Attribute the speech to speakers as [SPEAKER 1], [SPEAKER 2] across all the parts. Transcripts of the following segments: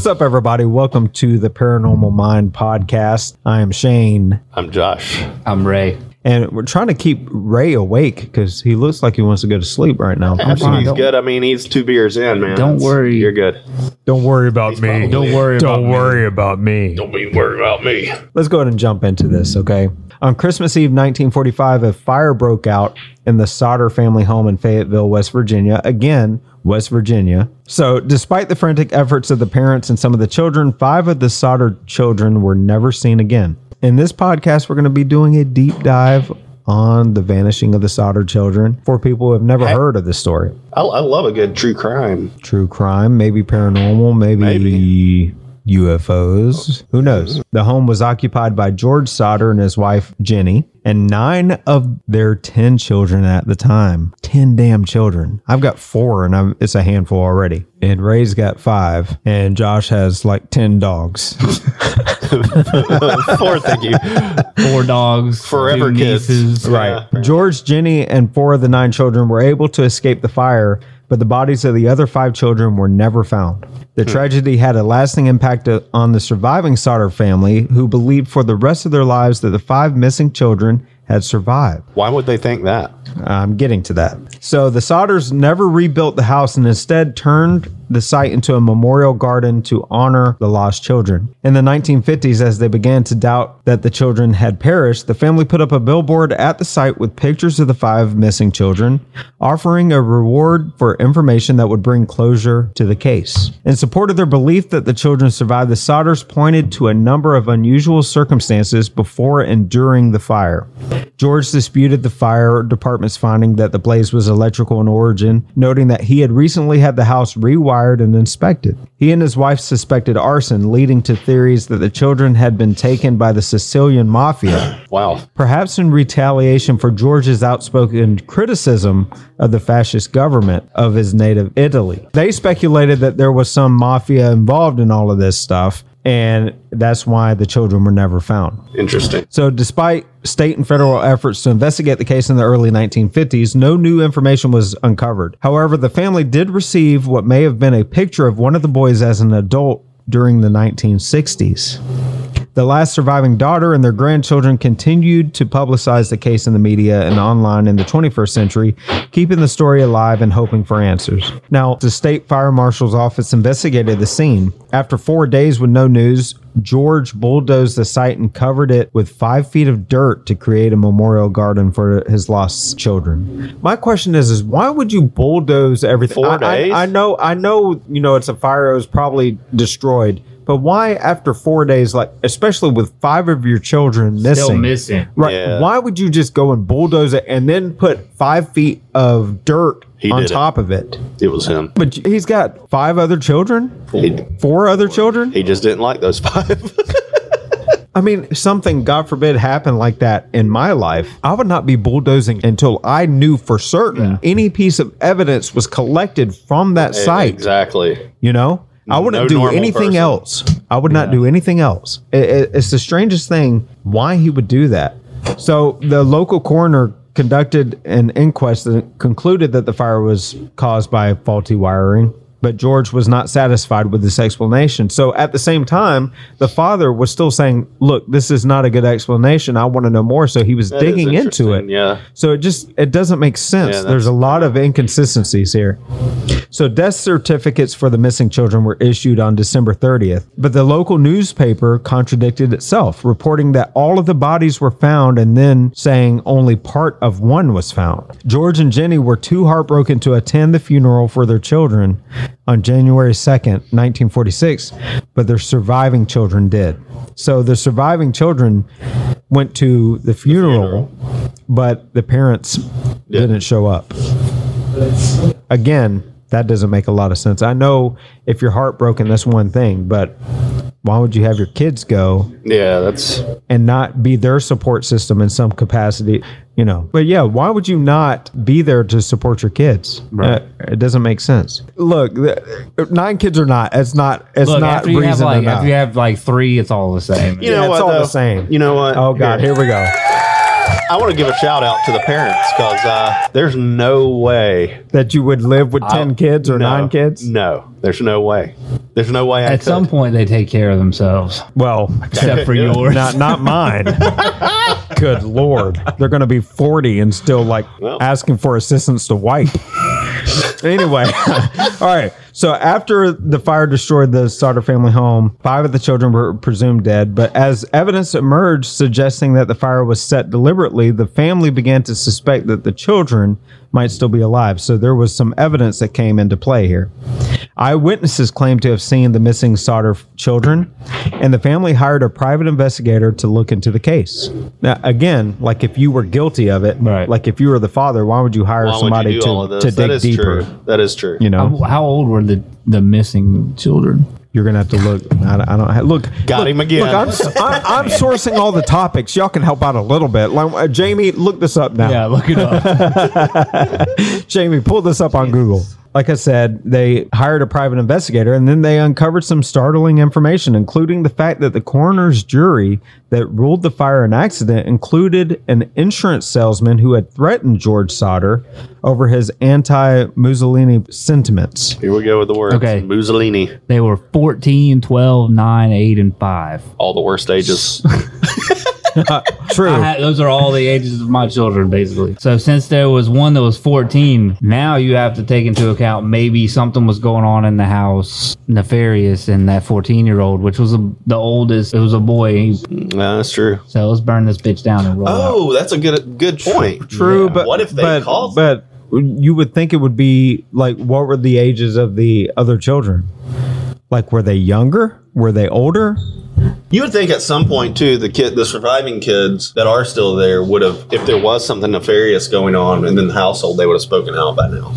[SPEAKER 1] What's up, everybody? Welcome to the Paranormal Mind podcast. I am Shane,
[SPEAKER 2] I'm Josh.
[SPEAKER 3] I'm Ray.
[SPEAKER 1] and we're trying to keep Ray awake because he looks like he wants to go to sleep right now.
[SPEAKER 3] fine.
[SPEAKER 2] He's
[SPEAKER 3] Don't-
[SPEAKER 2] good. I mean, he's two beers in, man.
[SPEAKER 3] Don't
[SPEAKER 2] It's-
[SPEAKER 3] worry.
[SPEAKER 2] You're good.
[SPEAKER 1] Don't worry about me.
[SPEAKER 2] probably-
[SPEAKER 3] Don't worry
[SPEAKER 1] Don't
[SPEAKER 3] about me.
[SPEAKER 1] worry about me.
[SPEAKER 2] Don't be worried about me.
[SPEAKER 1] Let's go ahead and jump into this, okay? On Christmas Eve 1945, a fire broke out in the Sodder family home in Fayetteville, West Virginia. Again, West Virginia. So, despite the frantic efforts of the parents and some of the children, five of the Sodder children were never seen again. In this podcast, we're going to be doing a deep dive on the vanishing of the Sodder children for people who have never heard of this story.
[SPEAKER 2] I, I love a good true crime.
[SPEAKER 1] True crime, maybe paranormal, maybe,
[SPEAKER 2] Maybe.
[SPEAKER 1] UFOs. Who knows? The home was occupied by George Sodder and his wife Jenny, and nine of their 10 children at the time. 10 damn children. I've got four, and I'm, it's a handful already. And Ray's got five, and Josh has like 10 dogs.
[SPEAKER 2] Four, thank you.
[SPEAKER 3] Four dogs,
[SPEAKER 2] Forever
[SPEAKER 3] two
[SPEAKER 2] kids.
[SPEAKER 3] nieces.
[SPEAKER 2] Right.
[SPEAKER 1] George, Jenny, and four of the nine children were able to escape the fire, but the bodies of the other five children were never found. The tragedy had a lasting impact on the surviving Sodder family, who believed for the rest of their lives that the five missing children had survived.
[SPEAKER 2] Why would they think that?
[SPEAKER 1] I'm getting to that. So the Sodders never rebuilt the house and instead turned the site into a memorial garden to honor the lost children. In the 1950s, as they began to doubt that the children had perished, the family put up a billboard at the site with pictures of the five missing children, offering a reward for information that would bring closure to the case. In support of their belief that the children survived, the Sodders pointed to a number of unusual circumstances before and during the fire. George disputed the fire department's finding that the blaze was electrical in origin, noting that he had recently had the house rewired and inspected. He and his wife suspected arson, leading to theories that the children had been taken by the Sicilian mafia,
[SPEAKER 2] Wow.
[SPEAKER 1] perhaps in retaliation for George's outspoken criticism of the fascist government of his native Italy. They speculated that there was some mafia involved in all of this stuff, and that's why the children were never found.
[SPEAKER 2] Interesting.
[SPEAKER 1] So, despite state and federal efforts to investigate the case in the early 1950s, no new information was uncovered. However, the family did receive what may have been a picture of one of the boys as an adult during the 1960s. The last surviving daughter and their grandchildren continued to publicize the case in the media and online in the 21st century, keeping the story alive and hoping for answers. Now, the state fire marshal's office investigated the scene. After four days with no news, George bulldozed the site and covered it with five feet of dirt to create a memorial garden for his lost children. My question is, is why would you bulldoze everything?
[SPEAKER 2] Four
[SPEAKER 1] I- I-
[SPEAKER 2] days?
[SPEAKER 1] I know, I know, you know, it's a fire. It was probably destroyed. But why, after four days, like especially with five of your children missing,
[SPEAKER 3] Still missing.
[SPEAKER 1] right?
[SPEAKER 2] Yeah.
[SPEAKER 1] Why would you just go and bulldoze it and then put five feet of dirt
[SPEAKER 2] He
[SPEAKER 1] on
[SPEAKER 2] did it.
[SPEAKER 1] top of it?
[SPEAKER 2] It was him.
[SPEAKER 1] But he's got five other children,
[SPEAKER 2] He,
[SPEAKER 1] four other children.
[SPEAKER 2] he just didn't like those five.
[SPEAKER 1] I mean, something, God forbid, happened like that in my life. I would not be bulldozing until I knew for certain any piece of evidence was collected from that site.
[SPEAKER 2] exactly.
[SPEAKER 1] You know, I mm, wouldn't
[SPEAKER 2] No
[SPEAKER 1] do anything
[SPEAKER 2] person.
[SPEAKER 1] else. I would not do anything else. It- it- it's the strangest thing why he would do that. So the local coroner conducted an inquest and concluded that the fire was caused by faulty wiring. But George was not satisfied with this explanation. So at the same time, the father was still saying, Look, this is not a good explanation. I want to know more. So he was
[SPEAKER 2] That
[SPEAKER 1] digging into it.
[SPEAKER 2] Yeah.
[SPEAKER 1] So it just it doesn't make sense.
[SPEAKER 2] Yeah,
[SPEAKER 1] There's a lot of inconsistencies here. So death certificates for the missing children were issued on December 30th, but the local newspaper contradicted itself, reporting that all of the bodies were found and then saying only part of one was found. George and Jenny were too heartbroken to attend the funeral for their children on January 2nd, 1946, but their surviving children did. So the surviving children went to the funeral, but the parents didn't show up. Again, that doesn't make a lot of sense. I know if you're heartbroken, that's one thing, but why would you have your kids go
[SPEAKER 2] Yeah, that's
[SPEAKER 1] and not be their support system in some capacity? You know, but yeah, why would you not be there to support your kids? Uh, it doesn't make sense. Look, nine kids or not, it's not. It's
[SPEAKER 3] Look,
[SPEAKER 1] not
[SPEAKER 3] after you have like
[SPEAKER 1] enough.
[SPEAKER 3] after you have like three, it's all the same.
[SPEAKER 2] you
[SPEAKER 1] Yeah,
[SPEAKER 2] know
[SPEAKER 1] it's
[SPEAKER 2] what
[SPEAKER 1] all the same.
[SPEAKER 2] You know what?
[SPEAKER 1] oh God, here we go.
[SPEAKER 2] I want to give a shout out to the parents because uh, there's no way
[SPEAKER 1] That you would live with 10 kids or
[SPEAKER 2] no,
[SPEAKER 1] nine kids?
[SPEAKER 2] No, there's no way. There's no way. I
[SPEAKER 3] At
[SPEAKER 2] could.
[SPEAKER 3] some point, they take care of themselves,
[SPEAKER 1] Well,
[SPEAKER 3] except for
[SPEAKER 2] Yeah.
[SPEAKER 3] yours.
[SPEAKER 1] not not mine. Good lord, they're going to be forty and still like
[SPEAKER 2] Well.
[SPEAKER 1] asking for assistance to wipe. anyway, all right. So after the fire destroyed the Sodder family home, five of the children were presumed dead. But as evidence emerged suggesting that the fire was set deliberately, the family began to suspect that the children might still be alive. So there was some evidence that came into play here. Eyewitnesses claim to have seen the missing Sodder children, and the family hired a private investigator to look into the case. Now, again, like if you were guilty of it,
[SPEAKER 3] Right.
[SPEAKER 1] like if you were the father, why would you hire
[SPEAKER 2] Why
[SPEAKER 1] somebody
[SPEAKER 2] you do all of
[SPEAKER 1] to, to
[SPEAKER 2] That
[SPEAKER 1] dig deeper?
[SPEAKER 2] true. That is true.
[SPEAKER 1] You know,
[SPEAKER 3] How, how old were the the missing children?
[SPEAKER 1] you're gonna have to look. I, don't- I don't have, look.
[SPEAKER 2] Got
[SPEAKER 1] look,
[SPEAKER 2] him again.
[SPEAKER 1] Look, I'm, s- I'm, I'm sourcing all the topics. Y'all can help out a little bit. Like, uh, Jamie, look this up now.
[SPEAKER 3] Yeah, look it up.
[SPEAKER 1] Jamie, pull this up on Google. Like I said, they hired a private investigator and then they uncovered some startling information, including the fact that the coroner's jury that ruled the fire an accident included an insurance salesman who had threatened George Sodder over his anti Mussolini sentiments.
[SPEAKER 2] Here we go with the words.
[SPEAKER 3] Okay.
[SPEAKER 2] Mussolini.
[SPEAKER 3] they were 14, 12, 9, 8, and 5.
[SPEAKER 2] All the worst ages.
[SPEAKER 1] True.
[SPEAKER 3] I had, those are all the ages of my children, basically. So since there was one that was 14, now you have to take into account maybe something was going on in the house nefarious in that 14 year old, which was a, the oldest. It was a boy.
[SPEAKER 2] yeah, that's true.
[SPEAKER 3] So let's burn this bitch down and roll oh, out.
[SPEAKER 2] Oh, that's a good good point.
[SPEAKER 1] True,
[SPEAKER 2] Yeah.
[SPEAKER 1] but
[SPEAKER 2] what if they
[SPEAKER 1] but,
[SPEAKER 2] called?
[SPEAKER 1] But you would think it would be like, what were the ages of the other children? Like, were they younger? Were they older?
[SPEAKER 2] You would think at some point too, the kid, the surviving kids that are still there would have, if there was something nefarious going on in the household, they would have spoken out by now.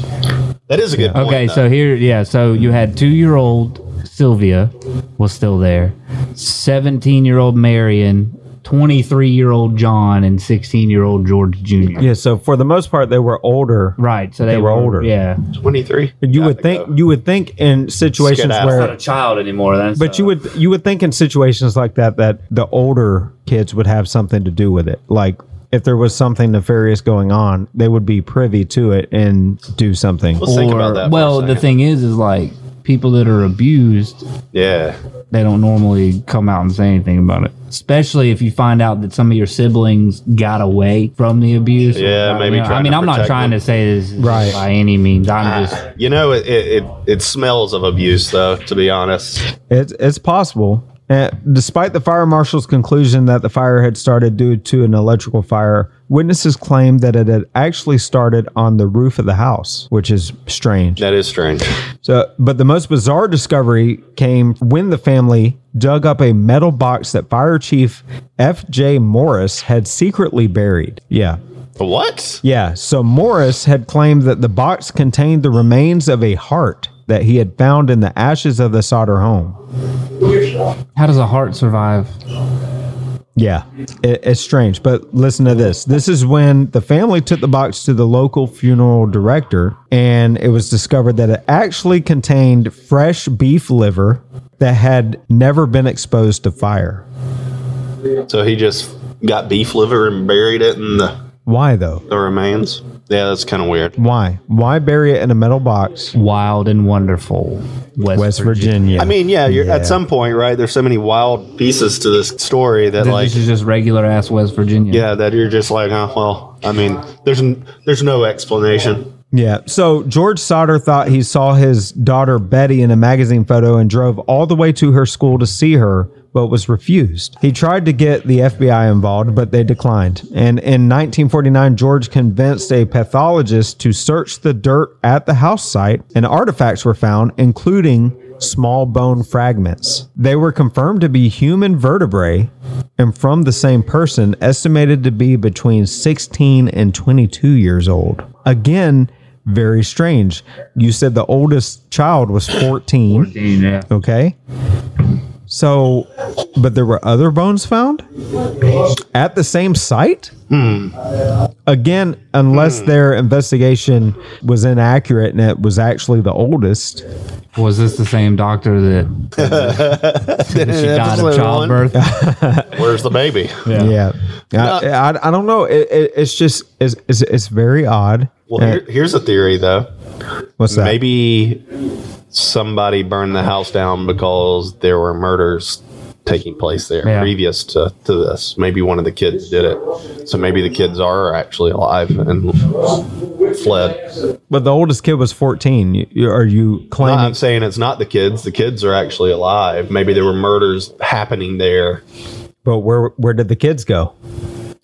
[SPEAKER 2] That is a good point.
[SPEAKER 3] Okay,
[SPEAKER 2] though.
[SPEAKER 3] so here, yeah, so you had two year old Sylvia was still there, 17 year old Marion, 23 year old John, and 16 year old George Jr.
[SPEAKER 1] Yeah. So for the most part, they were older.
[SPEAKER 3] Right, so they,
[SPEAKER 1] They were older.
[SPEAKER 3] Yeah,
[SPEAKER 2] 23.
[SPEAKER 1] You
[SPEAKER 2] Got
[SPEAKER 1] would think
[SPEAKER 2] go.
[SPEAKER 1] Uh, you would think in situations
[SPEAKER 2] Skedaddle.
[SPEAKER 1] where
[SPEAKER 3] not a child anymore. Then,
[SPEAKER 1] But you uh, would you would think in situations like that that the older kids would have something to do with it. Like if there was something nefarious going on, they would be privy to it and do something.
[SPEAKER 2] Let's think about that. for a
[SPEAKER 3] well, the thing is, is like people that are abused,
[SPEAKER 2] Yeah.
[SPEAKER 3] they don't normally come out and say anything about it. Especially if you find out that some of your siblings got away from the abuse.
[SPEAKER 2] Yeah,
[SPEAKER 3] I
[SPEAKER 2] maybe
[SPEAKER 3] mean, I mean,
[SPEAKER 2] to
[SPEAKER 3] I'm not trying
[SPEAKER 2] them.
[SPEAKER 3] to say this
[SPEAKER 1] Right.
[SPEAKER 3] by any means. I'm just
[SPEAKER 2] You know, it, it, it, it smells of abuse, though, to be honest.
[SPEAKER 1] It's it's possible. And despite the fire marshal's conclusion that the fire had started due to an electrical fire, witnesses claimed that it had actually started on the roof of the house, which is strange.
[SPEAKER 2] That is strange.
[SPEAKER 1] So, but the most bizarre discovery came when the family dug up a metal box that Fire Chief F.J. Morris had secretly buried. Yeah.
[SPEAKER 2] What?
[SPEAKER 1] Yeah. So Morris had claimed that the box contained the remains of a heart that he had found in the ashes of the Sodder home.
[SPEAKER 3] how does a heart survive?
[SPEAKER 1] Yeah, it, it's strange. But listen to this. This is when the family took the box to the local funeral director, and it was discovered that it actually contained fresh beef liver that had never been exposed to fire.
[SPEAKER 2] So he just got beef liver and buried it in the,
[SPEAKER 1] Why, though?
[SPEAKER 2] the remains? Yeah, that's kind of weird.
[SPEAKER 1] Why? Why bury it in a metal box?
[SPEAKER 3] Wild and wonderful, West,
[SPEAKER 1] West Virginia.
[SPEAKER 2] I mean, yeah, you're,
[SPEAKER 1] Yeah.
[SPEAKER 2] at some point, right? There's so many wild pieces to this story that, like,
[SPEAKER 3] This
[SPEAKER 2] like,
[SPEAKER 3] is just regular ass West Virginia.
[SPEAKER 2] yeah, that you're just like, oh, well, I mean, there's n- there's no explanation.
[SPEAKER 1] Yeah. So George Sodder thought he saw his daughter Betty in a magazine photo and drove all the way to her school to see her, but was refused. He tried to get the FBI involved, but they declined. And in 1949, George convinced a pathologist to search the dirt at the house site, and artifacts were found, including small bone fragments. They were confirmed to be human vertebrae and from the same person, estimated to be between 16 and 22 years old. Again, very strange. You said the oldest child was 14.
[SPEAKER 3] 14 Yeah.
[SPEAKER 1] Okay. So, but there were other bones found at the same site? Again, unless their investigation was inaccurate and it was actually the oldest.
[SPEAKER 3] Was this the same doctor that she died of
[SPEAKER 2] Episode one.
[SPEAKER 3] childbirth?
[SPEAKER 2] Where's the baby?
[SPEAKER 1] Yeah. I, I, I don't know. It, it, it's just, it's, it's, it's very odd.
[SPEAKER 2] Well,
[SPEAKER 1] Uh,
[SPEAKER 2] here, here's a theory though.
[SPEAKER 1] What's that?
[SPEAKER 2] Maybe somebody burned the house down because there were murders taking place there
[SPEAKER 3] Yeah.
[SPEAKER 2] previous to, to this. Maybe one of the kids did it. So maybe the kids are actually alive and fled.
[SPEAKER 1] But the oldest kid was 14. You, you- are you
[SPEAKER 2] No,
[SPEAKER 1] claiming?
[SPEAKER 2] I'm saying it's not the kids. The kids are actually alive. Maybe there were murders happening there.
[SPEAKER 1] but where where did the kids go?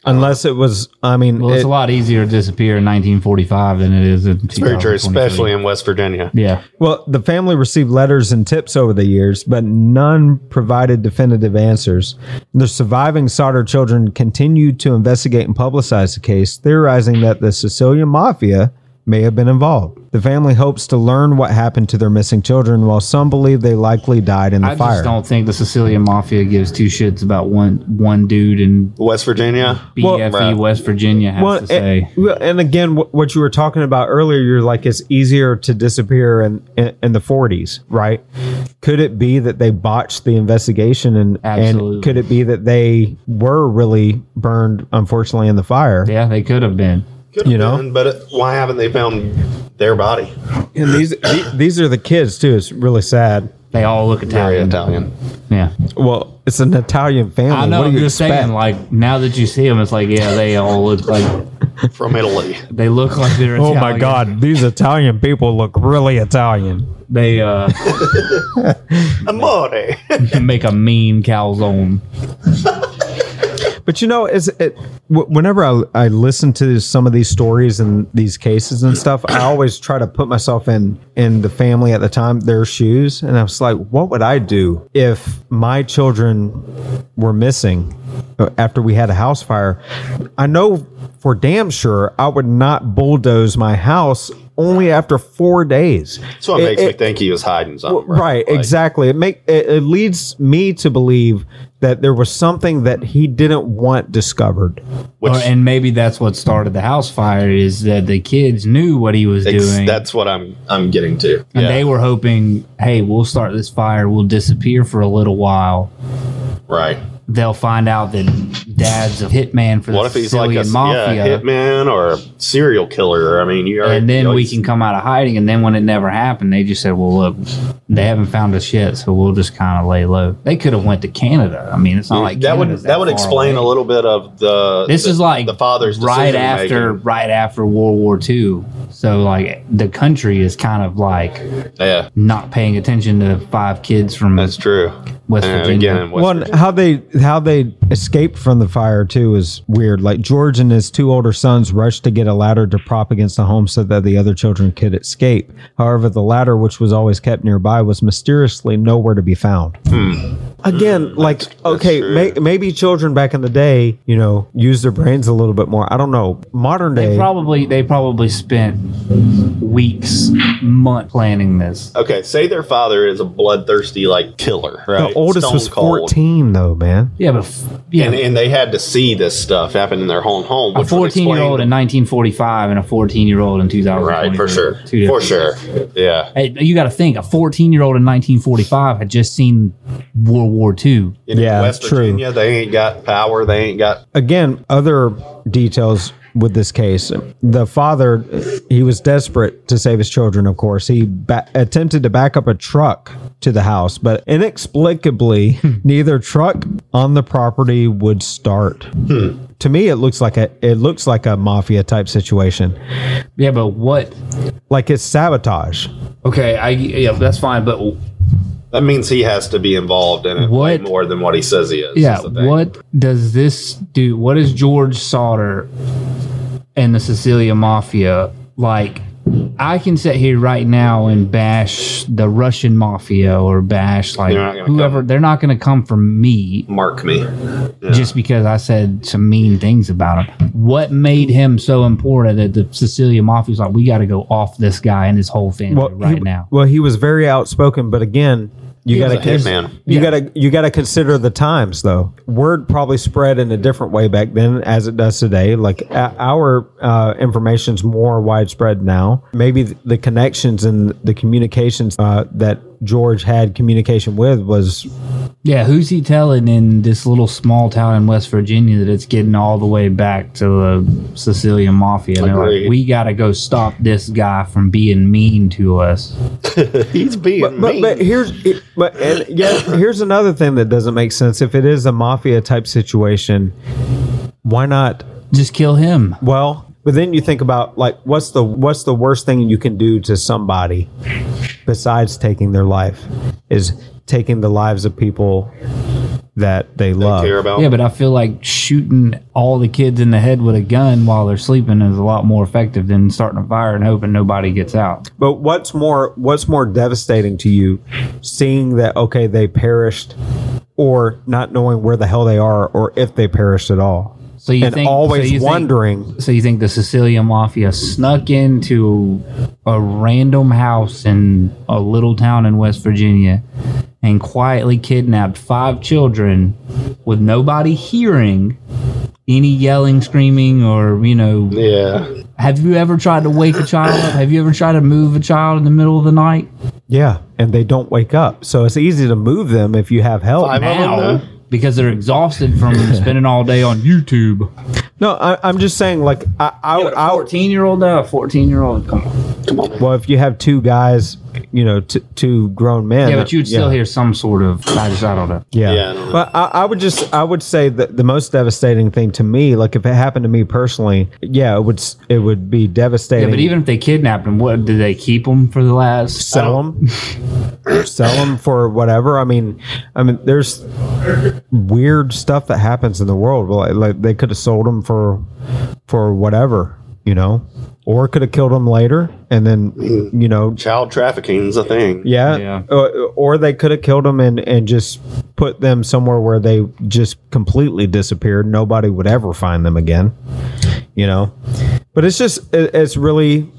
[SPEAKER 1] Unless it was, I mean,
[SPEAKER 3] Well, it's
[SPEAKER 1] it-
[SPEAKER 3] a lot easier to disappear in 1945 than it is in
[SPEAKER 2] Very true, especially in West Virginia.
[SPEAKER 3] Yeah.
[SPEAKER 1] well, the family received letters and tips over the years, but none provided definitive answers. The surviving Sodder children continued to investigate and publicize the case, theorizing that the Sicilian mafia may have been involved. The family hopes to learn what happened to their missing children, while some believe they likely died in the
[SPEAKER 3] I
[SPEAKER 1] fire.
[SPEAKER 3] I just don't think the Sicilian Mafia gives two shits about one one dude in
[SPEAKER 2] West Virginia.
[SPEAKER 3] BFE
[SPEAKER 2] Right.
[SPEAKER 3] West Virginia has
[SPEAKER 1] well,
[SPEAKER 3] to say.
[SPEAKER 1] and, and again, what, what you were talking about earlier, you're like it's easier to disappear in, in in the 40s, right? Could it be that they botched the investigation, and
[SPEAKER 3] Absolutely.
[SPEAKER 1] and could it be that they were really burned, unfortunately, in the fire?
[SPEAKER 3] yeah, they could have been.
[SPEAKER 2] Could have
[SPEAKER 1] You know?
[SPEAKER 2] been, but it, why haven't they found their body?
[SPEAKER 1] And these these are the kids too. It's really sad.
[SPEAKER 3] They all look
[SPEAKER 2] Very
[SPEAKER 3] Italian.
[SPEAKER 2] Italian.
[SPEAKER 3] Yeah.
[SPEAKER 1] Well, it's an Italian family.
[SPEAKER 3] I know.
[SPEAKER 1] What do
[SPEAKER 3] I'm
[SPEAKER 1] you
[SPEAKER 3] just
[SPEAKER 1] expect?
[SPEAKER 3] saying. Like now that you see them, it's like yeah, they all look like
[SPEAKER 2] From Italy.
[SPEAKER 3] they look like they're.
[SPEAKER 1] Oh my God, these Italian people look really Italian.
[SPEAKER 3] They uh
[SPEAKER 2] Amore.
[SPEAKER 3] make a mean calzone.
[SPEAKER 1] But you know, is it whenever I, I listen to some of these stories and these cases and stuff, I always try to put myself in in the family at the time, their shoes, and I was like, what would I do if my children were missing uh, after we had a house fire? I know for damn sure I would not bulldoze my house only after four days.
[SPEAKER 2] That's what
[SPEAKER 1] It-
[SPEAKER 2] makes me think he was hiding something.
[SPEAKER 1] right
[SPEAKER 2] Like,
[SPEAKER 1] exactly it make it, it leads me to believe that there was something that he didn't want discovered
[SPEAKER 2] Which,
[SPEAKER 3] Or, and maybe that's what started the house fire is that the kids knew what he was doing.
[SPEAKER 2] that's what I'm I'm getting to.
[SPEAKER 3] and
[SPEAKER 2] yeah,
[SPEAKER 3] they were hoping, hey, we'll start this fire, we'll disappear for a little while.
[SPEAKER 2] right.
[SPEAKER 3] They'll find out that dad's a hitman for
[SPEAKER 2] What
[SPEAKER 3] the
[SPEAKER 2] if he's like a
[SPEAKER 3] mafia.
[SPEAKER 2] yeah, hitman or a serial killer? I mean, you already,
[SPEAKER 3] and then
[SPEAKER 2] you know,
[SPEAKER 3] we can come out of hiding. And then when it never happened, they just said, "Well, look, they haven't found us yet, so we'll just kind of lay low." They could have went to Canada. I mean, it's not like
[SPEAKER 2] that would
[SPEAKER 3] Canada's
[SPEAKER 2] that would explain
[SPEAKER 3] away.
[SPEAKER 2] a little bit of the.
[SPEAKER 3] This
[SPEAKER 2] the-
[SPEAKER 3] is like
[SPEAKER 2] the father's
[SPEAKER 3] right after
[SPEAKER 2] making.
[SPEAKER 3] right after World War II. So like the country is kind of like
[SPEAKER 2] Yeah,
[SPEAKER 3] not paying attention to five kids from
[SPEAKER 2] that's true.
[SPEAKER 3] West
[SPEAKER 2] uh,
[SPEAKER 3] Virginia.
[SPEAKER 2] again, West
[SPEAKER 1] Well, and how they how they escaped from the fire too is weird. Like George and his two older sons rushed to get a ladder to prop against the home so that the other children could escape. However, the ladder, which was always kept nearby, was mysteriously nowhere to be found. Hmm. Again, hmm. like okay, may, maybe children back in the day, you know, use their brains a little bit more. I don't know. Modern
[SPEAKER 3] They
[SPEAKER 1] day,
[SPEAKER 3] probably they probably spent weeks, month planning this.
[SPEAKER 2] Okay, say their father is a bloodthirsty like killer, right?
[SPEAKER 1] the oldest
[SPEAKER 2] Stone
[SPEAKER 1] was
[SPEAKER 2] cold.
[SPEAKER 1] fourteen, though, man.
[SPEAKER 3] Yeah, but f- yeah,
[SPEAKER 2] and, and they had to see this stuff happen in their own home.
[SPEAKER 3] a 14 year old in 1945 and a 14 year old in 2000.
[SPEAKER 2] right for sure, for sure, yeah.
[SPEAKER 3] Hey, you got to think a 14 year old in 1945 had just seen World War II.
[SPEAKER 2] In
[SPEAKER 1] Yeah,
[SPEAKER 2] West
[SPEAKER 1] true.
[SPEAKER 2] Virginia, they ain't got power. They ain't got
[SPEAKER 1] again, other details with this case. The father, he was desperate to save his children, of course. He ba- attempted to back up a truck to the house, but inexplicably, hmm. neither truck on the property would start. Hmm. To me, it looks like a it looks like a mafia type situation,
[SPEAKER 3] Yeah, but what?
[SPEAKER 1] like it's sabotage.
[SPEAKER 3] Okay, I yeah, that's fine. But
[SPEAKER 2] That means he has to be involved in it way
[SPEAKER 3] What-
[SPEAKER 2] more than what he says he is.
[SPEAKER 3] yeah,
[SPEAKER 2] is the thing.
[SPEAKER 3] what does this do? What is George Sodder and the Sicilian Mafia like? I can sit here right now and bash the Russian mafia or bash like
[SPEAKER 2] They're
[SPEAKER 3] whoever.
[SPEAKER 2] come.
[SPEAKER 3] They're not going to come for me
[SPEAKER 2] Mark me.
[SPEAKER 3] just because I said some mean things about him. What made him so important that the Sicilian Mafia's like, we got to go off this guy and his whole family right
[SPEAKER 1] he,
[SPEAKER 3] now?
[SPEAKER 1] Well, he was very outspoken, but again, you gotta
[SPEAKER 2] a
[SPEAKER 1] cons-
[SPEAKER 2] hitman.
[SPEAKER 1] you
[SPEAKER 3] Yeah.
[SPEAKER 1] gotta you gotta consider the times though. Word probably spread in a different way back then as it does today. Like a- our uh, information's more widespread now. Maybe the connections and the communications uh, that George had communication with was
[SPEAKER 3] Yeah, who's he telling in this little small town in West Virginia that it's getting all the way back to the Sicilian mafia? And they're like, we got to go stop this guy from being mean to us.
[SPEAKER 2] He's being
[SPEAKER 1] but, but,
[SPEAKER 2] mean.
[SPEAKER 1] but here's it- but and yeah here's another thing that doesn't make sense if it is a mafia type situation why not
[SPEAKER 3] Just kill him.
[SPEAKER 1] well but then you think about like what's the what's the worst thing you can do to somebody besides taking their life is taking the lives of people that they love
[SPEAKER 2] care about.
[SPEAKER 3] Yeah, but I feel like shooting all the kids in the head with a gun while they're sleeping is a lot more effective than starting a fire and hoping nobody gets out.
[SPEAKER 1] but what's more what's more devastating to you seeing that okay they perished or not knowing where the hell they are or if they perished at all
[SPEAKER 3] So you
[SPEAKER 1] and
[SPEAKER 3] think
[SPEAKER 1] always
[SPEAKER 3] so you think-
[SPEAKER 1] wondering
[SPEAKER 3] So you think the Sicilian mafia snuck into a random house in a little town in West Virginia and quietly kidnapped five children with nobody hearing any yelling, screaming, or you know?
[SPEAKER 2] yeah.
[SPEAKER 3] Have you ever tried to wake a child up? Have you ever tried to move a child in the middle of the night?
[SPEAKER 1] Yeah, and they don't wake up. So it's easy to move them if you have help.
[SPEAKER 2] Five of them,
[SPEAKER 3] Now,
[SPEAKER 2] though?
[SPEAKER 3] Because they're exhausted from spending all day on YouTube.
[SPEAKER 1] No, I, I'm just saying, like, I, I, I,
[SPEAKER 3] Fourteen year old now, uh, fourteen year old. Come on.
[SPEAKER 2] Come on.
[SPEAKER 1] well, if you have two guys, you know, t- two grown men.
[SPEAKER 3] Yeah, but you'd still
[SPEAKER 1] yeah.
[SPEAKER 3] hear some sort of. I just I don't know.
[SPEAKER 1] Yeah,
[SPEAKER 2] Yeah, I don't know.
[SPEAKER 1] but I, I would just, I would say that the most devastating thing to me, like if it happened to me personally, yeah, it would, it would be devastating.
[SPEAKER 3] Yeah,
[SPEAKER 1] devastating.
[SPEAKER 3] but even if they kidnapped him, what did they keep him for the last?
[SPEAKER 1] sell them, sell them for whatever. I mean, I mean, there's weird stuff that happens in the world. Like, like they could have sold them for, for whatever, you know, or could have killed them later, and then, you know,
[SPEAKER 2] Child trafficking is a thing.
[SPEAKER 1] yeah,
[SPEAKER 3] Yeah.
[SPEAKER 1] Uh, or they could have killed them and and just put them somewhere where they just completely disappeared. Nobody would ever find them again, you know. But it's just it, it's really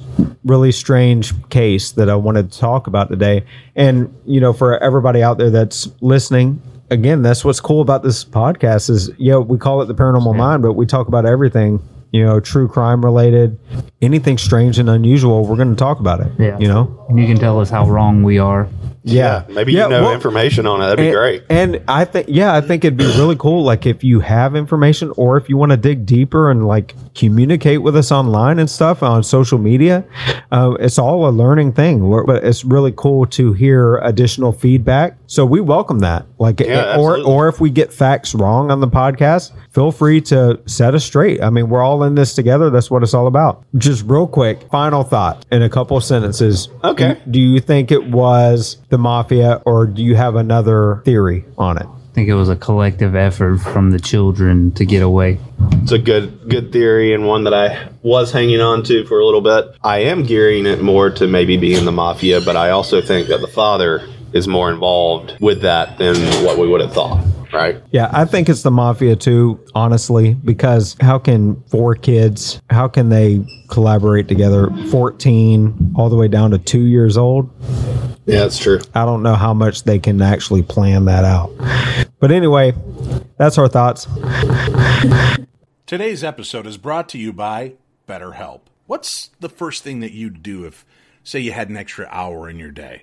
[SPEAKER 1] really strange case that I wanted to talk about today. And you know, for everybody out there that's listening, again, that's what's cool about this podcast is yeah, we call it the paranormal mind, but we talk about everything. You know, true crime related, anything strange and unusual, we're going to talk about it.
[SPEAKER 3] Yeah.
[SPEAKER 1] You know,
[SPEAKER 3] And you can tell us how wrong we are.
[SPEAKER 1] yeah,
[SPEAKER 2] Maybe
[SPEAKER 1] Yeah,
[SPEAKER 2] you know
[SPEAKER 1] well-
[SPEAKER 2] information on it. That'd be great.
[SPEAKER 1] And I think, yeah, I think it'd be really cool. Like if you have information or if you want to dig deeper and like communicate with us online and stuff on social media, uh, it's all a learning thing. We're, but it's really cool to hear additional feedback. So we welcome that. Like,
[SPEAKER 2] Yeah,
[SPEAKER 1] or
[SPEAKER 2] absolutely.
[SPEAKER 1] or if we get facts wrong on the podcast, feel free to set us straight. I mean, we're all in this together. That's what it's all about. Just real quick, final thought in a couple of sentences.
[SPEAKER 2] Okay.
[SPEAKER 1] Do you think it was the mafia or do you have another theory on it?
[SPEAKER 3] I think it was a collective effort from the children to get away.
[SPEAKER 2] It's a good good theory and one that I was hanging on to for a little bit. I am gearing it more to maybe being the mafia, but I also think that the father is more involved with that than what we would have thought. Right?
[SPEAKER 1] Yeah, I think it's the mafia too, honestly, because how can four kids, how can they collaborate together? 14 all the way down to two years old.
[SPEAKER 2] Yeah, that's true.
[SPEAKER 1] I don't know how much they can actually plan that out. But anyway, that's our thoughts.
[SPEAKER 4] Today's episode is brought to you by BetterHelp. What's the first thing that you'd do if, say, you had an extra hour in your day?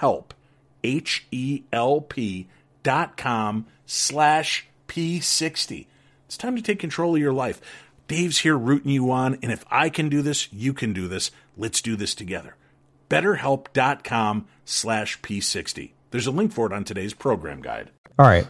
[SPEAKER 4] H-E-L-P H E L P dot com slash p60. It's time to take control of your life. Dave's here rooting you on, and if I can do this, you can do this. Let's do this together. BetterHelp.com slash P60. There's a link for it on today's program guide.
[SPEAKER 1] All right.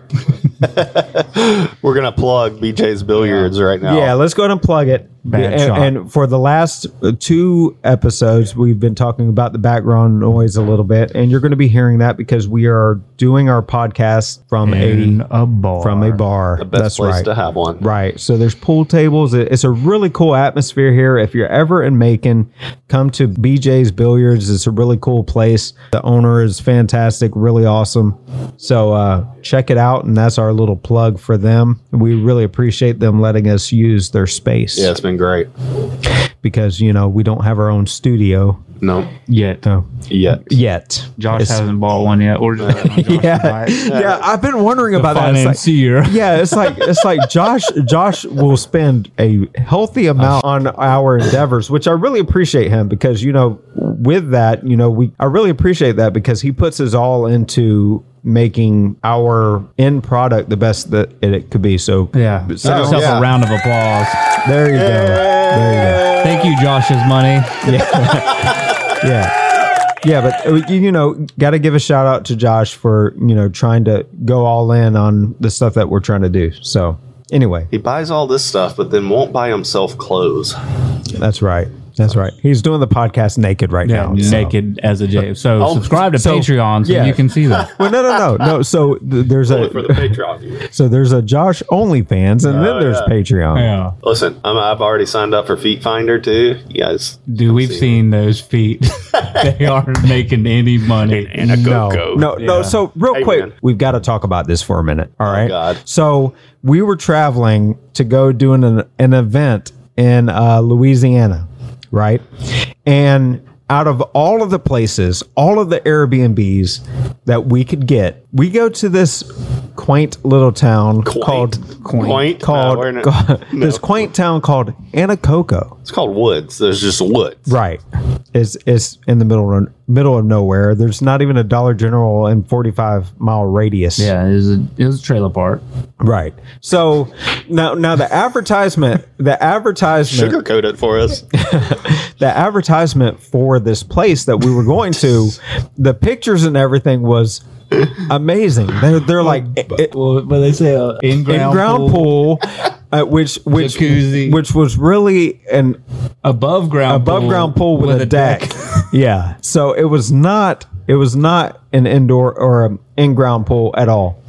[SPEAKER 2] We're gonna plug BJ's Billiards right now.
[SPEAKER 1] Yeah, let's go ahead and plug it.
[SPEAKER 3] Bad
[SPEAKER 1] and,
[SPEAKER 3] shot.
[SPEAKER 1] and for the last uh, two episodes, we've been talking about the background noise a little bit, and you're going to be hearing that because we are doing our podcast from
[SPEAKER 3] In
[SPEAKER 1] a
[SPEAKER 3] a bar.
[SPEAKER 1] from a bar.
[SPEAKER 2] the best
[SPEAKER 1] That's
[SPEAKER 2] place
[SPEAKER 1] right.
[SPEAKER 2] to have one.
[SPEAKER 1] Right. So there's pool tables. It's a really cool atmosphere here. If you're ever in Macon, come to BJ's Billiards. It's a really cool place. The owner is fantastic, really awesome. So uh, check it out. And that's our little plug for them. We really appreciate them letting us use their space
[SPEAKER 2] Yeah, it's been great.
[SPEAKER 1] because, you know, we don't have our own studio
[SPEAKER 2] No,
[SPEAKER 3] Yet.
[SPEAKER 1] so,
[SPEAKER 2] yet.
[SPEAKER 1] yet.
[SPEAKER 3] Josh
[SPEAKER 1] It's-
[SPEAKER 3] hasn't bought one yet. Or just
[SPEAKER 1] Yeah, yeah. I've been wondering about that. It's like-
[SPEAKER 3] financier.
[SPEAKER 1] yeah, it's like it's like Josh Josh will spend a healthy amount on our endeavors, which I really appreciate him because you know with that, you know, we I really appreciate that because he puts his all into making our end product the best that it, it could be. So
[SPEAKER 3] Yeah. Give
[SPEAKER 1] so-
[SPEAKER 3] yourself
[SPEAKER 2] yeah.
[SPEAKER 3] a round of applause.
[SPEAKER 1] there you go. There
[SPEAKER 3] Thank you, Josh's money.
[SPEAKER 1] you go. Yeah. Yeah, but uh, you, you know, got to give a shout out to Josh for you know trying to go all in on the stuff that we're trying to do. So anyway,
[SPEAKER 2] He buys all this stuff, but then won't buy himself clothes.
[SPEAKER 1] that's right. That's right. He's doing the podcast naked right
[SPEAKER 3] Yeah,
[SPEAKER 1] now. so-
[SPEAKER 3] naked as a J. So
[SPEAKER 2] Oh,
[SPEAKER 3] subscribe to
[SPEAKER 1] so-
[SPEAKER 3] Patreon so
[SPEAKER 1] yeah.
[SPEAKER 3] you can see that.
[SPEAKER 1] Well, no, no, no, no. So th- there's a
[SPEAKER 2] For the Patreon viewers.
[SPEAKER 1] so there's a Josh OnlyFans, and then
[SPEAKER 2] Oh,
[SPEAKER 1] there's
[SPEAKER 2] yeah.
[SPEAKER 1] Patreon.
[SPEAKER 3] Yeah.
[SPEAKER 2] Listen, I'm, I've already signed up for Feet Finder too. You guys,
[SPEAKER 3] Dude, we've seen those feet. they aren't making any money.
[SPEAKER 1] No, no, no.
[SPEAKER 3] Yeah.
[SPEAKER 1] So real
[SPEAKER 2] Hey,
[SPEAKER 1] quick,
[SPEAKER 2] man.
[SPEAKER 1] we've got to talk about this for a minute. All right.
[SPEAKER 2] God.
[SPEAKER 1] So we were traveling to go do an an event in uh, Louisiana, right? And out of all of the places, all of the Airbnbs that we could get, we go to this quaint little town called
[SPEAKER 2] Quaint.
[SPEAKER 1] called uh,
[SPEAKER 2] No, we're not-
[SPEAKER 1] called- this quaint town called Anacoco.
[SPEAKER 2] it's called Woods. There's just woods.
[SPEAKER 1] Right. It's it's in the middle of middle of nowhere. There's not even a Dollar General in 45 mile radius.
[SPEAKER 3] Yeah, it was a, it was a trailer park.
[SPEAKER 1] Right. So now now the advertisement the advertisement
[SPEAKER 2] Sugarcoat it for us.
[SPEAKER 1] the advertisement for this place that we were going to, the pictures and everything was amazing. They're they're like it,
[SPEAKER 3] Well, but they say uh, in
[SPEAKER 1] in ground pool, uh, which which
[SPEAKER 3] Jacuzzi.
[SPEAKER 1] which was really an
[SPEAKER 3] above ground
[SPEAKER 1] above
[SPEAKER 3] pool
[SPEAKER 1] ground pool with, a, deck. yeah. So it was not it was not an indoor or an in ground pool at all.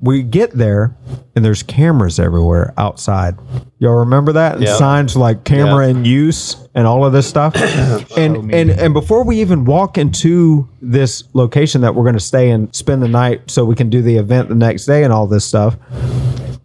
[SPEAKER 1] We get there and there's cameras everywhere outside. Y'all remember that? And
[SPEAKER 2] Yeah.
[SPEAKER 1] signs like camera
[SPEAKER 2] Yeah.
[SPEAKER 1] in use and all of this stuff. and and and before we even walk into this location that we're going to stay and spend the night so we can do the event the next day and all this stuff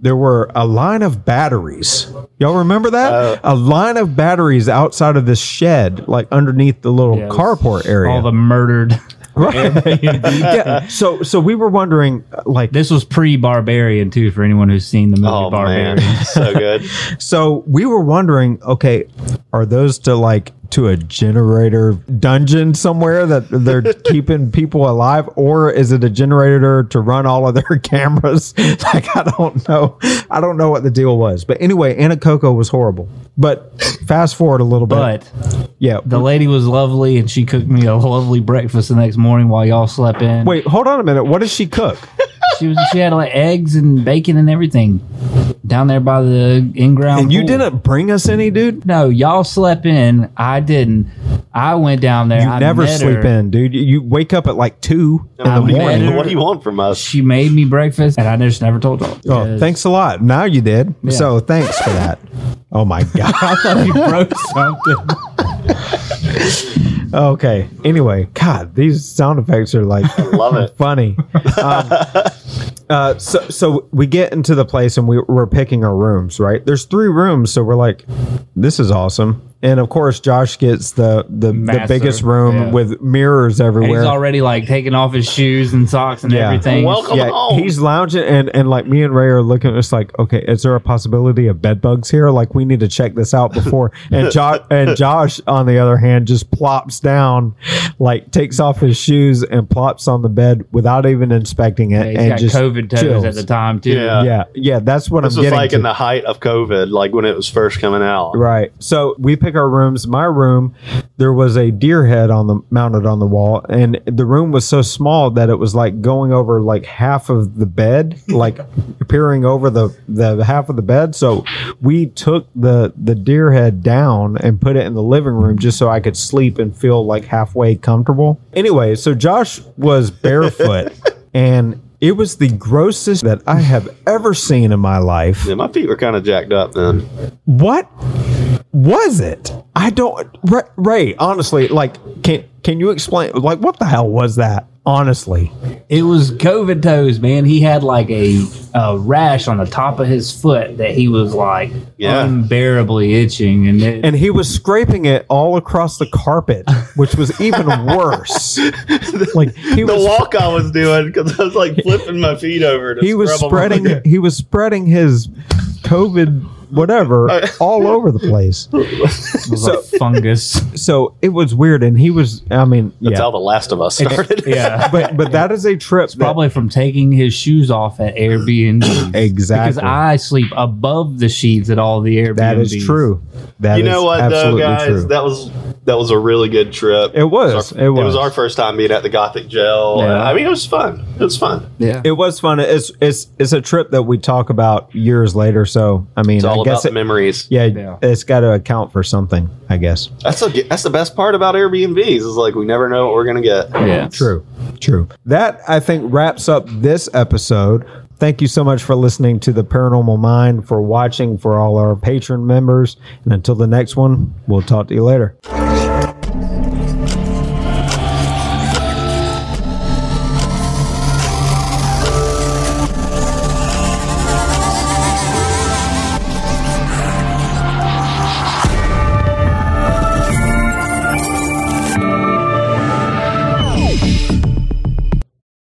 [SPEAKER 1] there were a line of batteries. Y'all remember that? a line of batteries outside of this shed, like underneath the little
[SPEAKER 3] Yeah,
[SPEAKER 1] carport area.
[SPEAKER 3] All the murdered.
[SPEAKER 1] yeah. So so we were wondering, uh, like,
[SPEAKER 3] This was pre Barbarian too, for anyone who's seen the movie
[SPEAKER 2] Oh
[SPEAKER 3] Barbarian.
[SPEAKER 2] man, so good.
[SPEAKER 1] so we were wondering, okay, are those to like to a generator dungeon somewhere that they're keeping people alive, or is it a generator to run all of their cameras? like I don't know. I don't know what the deal was. But anyway, Anacoco was horrible. But fast forward a little bit.
[SPEAKER 3] But
[SPEAKER 1] yeah.
[SPEAKER 3] the lady was lovely, and she cooked me a lovely breakfast the next morning while y'all slept in.
[SPEAKER 1] Wait, hold on a minute. What does she cook?
[SPEAKER 3] she was she had like eggs and bacon and everything down there by the in ground.
[SPEAKER 1] And you didn't bring us any, dude?
[SPEAKER 3] No, y'all slept in. I didn't. I went down there.
[SPEAKER 1] You
[SPEAKER 3] I
[SPEAKER 1] never
[SPEAKER 3] met
[SPEAKER 1] sleep
[SPEAKER 3] her.
[SPEAKER 1] in, dude. You- You wake up at like two in the morning.
[SPEAKER 2] What do you want from us?
[SPEAKER 3] She made me breakfast, and I just never told y'all.
[SPEAKER 1] Oh, thanks a lot. Now you did.
[SPEAKER 3] Yeah.
[SPEAKER 1] So thanks for that. Oh my god.
[SPEAKER 3] I thought you broke something.
[SPEAKER 1] okay. Anyway, God, these sound effects are like
[SPEAKER 2] Love it.
[SPEAKER 1] funny. Um, Uh, so so we get into the place and we, we're picking our rooms. Right, there's three rooms, so we're like, this is awesome. And of course, Josh gets the the, the
[SPEAKER 3] Massive,
[SPEAKER 1] biggest room
[SPEAKER 3] yeah.
[SPEAKER 1] with mirrors
[SPEAKER 3] And
[SPEAKER 1] everywhere.
[SPEAKER 3] he's already like taking off his shoes and socks and
[SPEAKER 1] Yeah.
[SPEAKER 3] everything.
[SPEAKER 2] Welcome
[SPEAKER 1] yeah,
[SPEAKER 2] home.
[SPEAKER 1] he's lounging and and like me and Ray are looking. It's like, okay, is there a possibility of bed bugs here? Like we need to check this out before. And Josh and Josh, on the other hand, just plops down, like takes off his shoes and plops on the bed without even inspecting it,
[SPEAKER 3] He's
[SPEAKER 1] and
[SPEAKER 3] got
[SPEAKER 1] just
[SPEAKER 3] COVID toes
[SPEAKER 1] chills.
[SPEAKER 3] at the time too.
[SPEAKER 2] Yeah.
[SPEAKER 1] Yeah, yeah, that's what
[SPEAKER 2] this
[SPEAKER 1] I'm
[SPEAKER 2] was
[SPEAKER 1] getting
[SPEAKER 2] like
[SPEAKER 1] to.
[SPEAKER 2] in the height of COVID, like when it was first coming out.
[SPEAKER 1] Right. So we pick our rooms. My room, there was a deer head on the mounted on the wall, and the room was so small that it was like going over like half of the bed, like peering over the the half of the bed. So we took the the deer head down and put it in the living room just so I could sleep and feel like halfway comfortable. Anyway, so Josh was barefoot and it was the grossest that I have ever seen in my life.
[SPEAKER 2] Yeah, my feet were kind of jacked up then.
[SPEAKER 1] What was it? I don't. Ray, Ray, honestly, like, can can you explain? Like, what the hell was that? Honestly,
[SPEAKER 3] It was COVID toes, man. He had like a, a rash on the top of his foot that he was like
[SPEAKER 2] Yeah.
[SPEAKER 3] unbearably itching, and it,
[SPEAKER 1] and he was scraping it all across the carpet, which was even worse. like he
[SPEAKER 2] The
[SPEAKER 1] was.
[SPEAKER 2] walk I was doing because I was like flipping my feet over. To
[SPEAKER 1] he was spreading. He was spreading his COVID whatever uh, all over the place.
[SPEAKER 3] was
[SPEAKER 1] so-
[SPEAKER 3] a fungus.
[SPEAKER 1] So it was weird, and he was. I mean,
[SPEAKER 2] That's
[SPEAKER 1] yeah,
[SPEAKER 2] how The Last of Us started.
[SPEAKER 3] yeah,
[SPEAKER 1] but but that is a trip. that-
[SPEAKER 3] probably from taking his shoes off at Airbnb.
[SPEAKER 1] exactly
[SPEAKER 3] Because I sleep above the sheets at all the Airbnb.
[SPEAKER 1] That is true. That
[SPEAKER 2] you know
[SPEAKER 1] is
[SPEAKER 2] what though, guys?
[SPEAKER 1] true.
[SPEAKER 2] That was that was a really good trip.
[SPEAKER 1] It was.
[SPEAKER 2] It our,
[SPEAKER 1] It was.
[SPEAKER 2] our first time being at the Gothic Jail.
[SPEAKER 3] Yeah.
[SPEAKER 2] I mean, it was fun. It was fun.
[SPEAKER 3] Yeah.
[SPEAKER 1] It was fun. It's it's it's a trip that we talk about years later. So I mean,
[SPEAKER 2] It's all
[SPEAKER 1] I
[SPEAKER 2] about
[SPEAKER 1] guess it,
[SPEAKER 2] memories.
[SPEAKER 1] yeah,
[SPEAKER 3] Yeah.
[SPEAKER 1] it's got to account for something. I guess.
[SPEAKER 2] That's a, that's the best part about Airbnbs is like we never know what we're gonna get.
[SPEAKER 3] yeah.
[SPEAKER 1] True. True. That I think wraps up this episode. Thank you so much for listening to the Paranormal Mind, for watching, for all our patron members, and until the next one, we'll talk to you later.